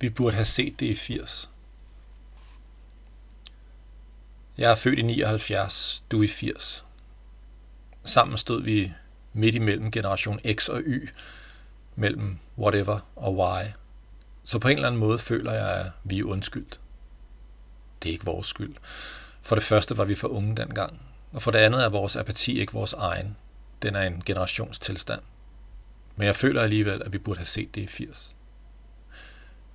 Vi burde have set det i 80. Jeg er født i 79, du i 80. Sammen stod vi midt imellem generation X og Y, mellem whatever og why. Så på en eller anden måde føler jeg, at vi er undskyldt. Det er ikke vores skyld. For det første var vi for unge dengang, og for det andet er vores apati ikke vores egen. Den er en generationstilstand. Men jeg føler alligevel, at vi burde have set det i 80.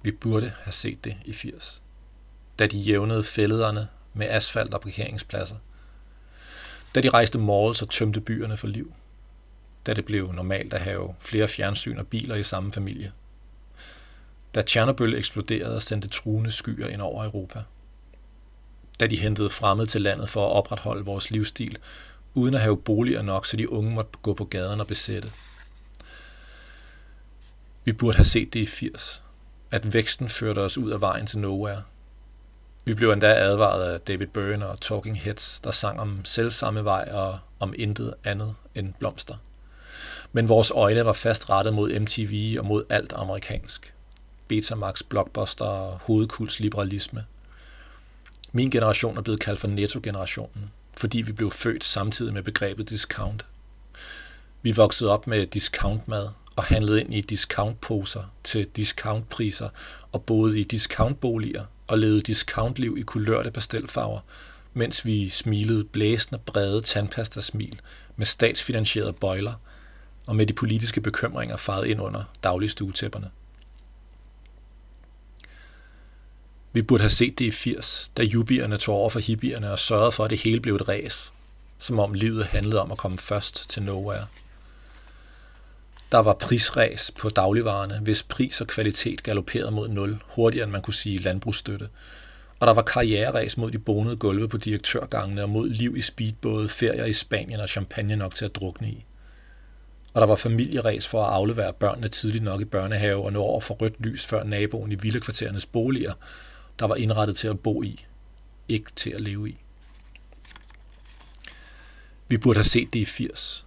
Vi burde have set det i 80. Da de jævnede fællederne med asfalt og parkeringspladser. Da de rejste malls og tømte byerne for liv. Da det blev normalt at have flere fjernsyn og biler i samme familie. Da Tjernobyl eksploderede og sendte truende skyer ind over Europa. Da de hentede fremmed til landet for at opretholde vores livsstil, uden at have boliger nok, så de unge måtte gå på gaden og besætte. Vi burde have set det i 80. At væksten førte os ud af vejen til nowhere. Vi blev endda advaret af David Byrne og Talking Heads, der sang om selvsamme vej og om intet andet end blomster. Men vores øjne var fast rettet mod MTV og mod alt amerikansk. Betamax, blockbuster og hovedkuls liberalisme. Min generation er blevet kaldt for netto-generationen, fordi vi blev født samtidig med begrebet discount. Vi voksede op med discountmad og handlede ind i discountposer til discountpriser og boede i discountboliger og levede discountliv i kulørte pastelfarver, mens vi smilede blæsende brede tandpastasmil med statsfinansierede bøjler og med de politiske bekymringer faret ind under dagligstuetæpperne. Vi burde have set det i 80, da jubierne tog over for hippierne og sørgede for, at det hele blev et ræs, som om livet handlede om at komme først til nowhere. Der var prisræs på dagligvarerne, hvis pris og kvalitet galopperede mod nul, hurtigere end man kunne sige landbrugsstøtte. Og der var karriereræs mod de bonede gulve på direktørgangene og mod liv i speedbåde, ferier i Spanien og champagne nok til at drukne i. Og der var familieræs for at aflevere børnene tidligt nok i børnehave og nå over for rødt lys før naboen i villekvarterernes boliger, der var indrettet til at bo i, ikke til at leve i. Vi burde have set det i 80,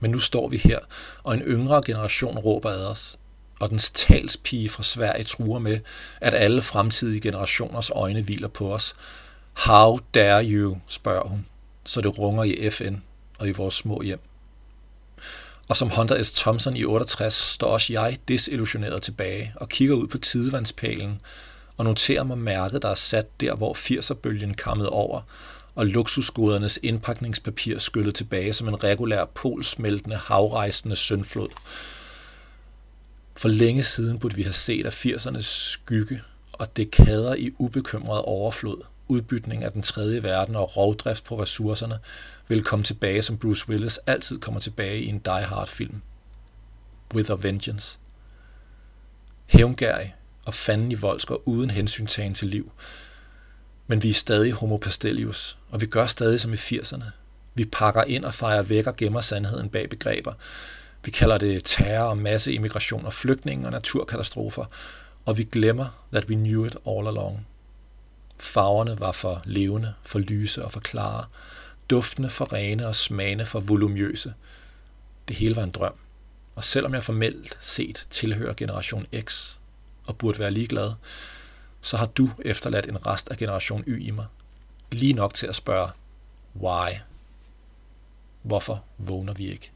men nu står vi her, og en yngre generation råber ad os, og dens talspige fra Sverige truer med, at alle fremtidige generationers øjne hviler på os. How dare you, spørger hun, så det runger i FN og i vores små hjem. Og som Hunter S. Thompson i 68 står også jeg desillusioneret tilbage og kigger ud på tidevandspælen og noterer mig mærket, der er sat der, hvor 80'er-bølgen kammede over, og luksusgodernes indpakningspapir skyllet tilbage som en regulær polsmeltende, havrejsende søndflod. For længe siden burde vi have set af 80'ernes skygge og dekader i ubekymret overflod, udbytning af den tredje verden og rovdrift på ressourcerne, vil komme tilbage, som Bruce Willis altid kommer tilbage i en Die Hard-film. With a Vengeance. Hævngærig og fanden i voldsker uden hensyntagen til liv, men vi er stadig homo pastellius, og vi gør stadig som i 80'erne. Vi pakker ind og fejrer væk og gemmer sandheden bag begreber. Vi kalder det terror og masseimmigration og flygtninge og naturkatastrofer, og vi glemmer, that we knew it all along. Farverne var for levende, for lyse og for klare, Duftene for rene og smagende for volumøse. Det hele var en drøm, og selvom jeg formelt set tilhører generation X og burde være ligeglad, så har du efterladt en rest af generation Y i mig. Lige nok til at spørge, why? Hvorfor vågner vi ikke?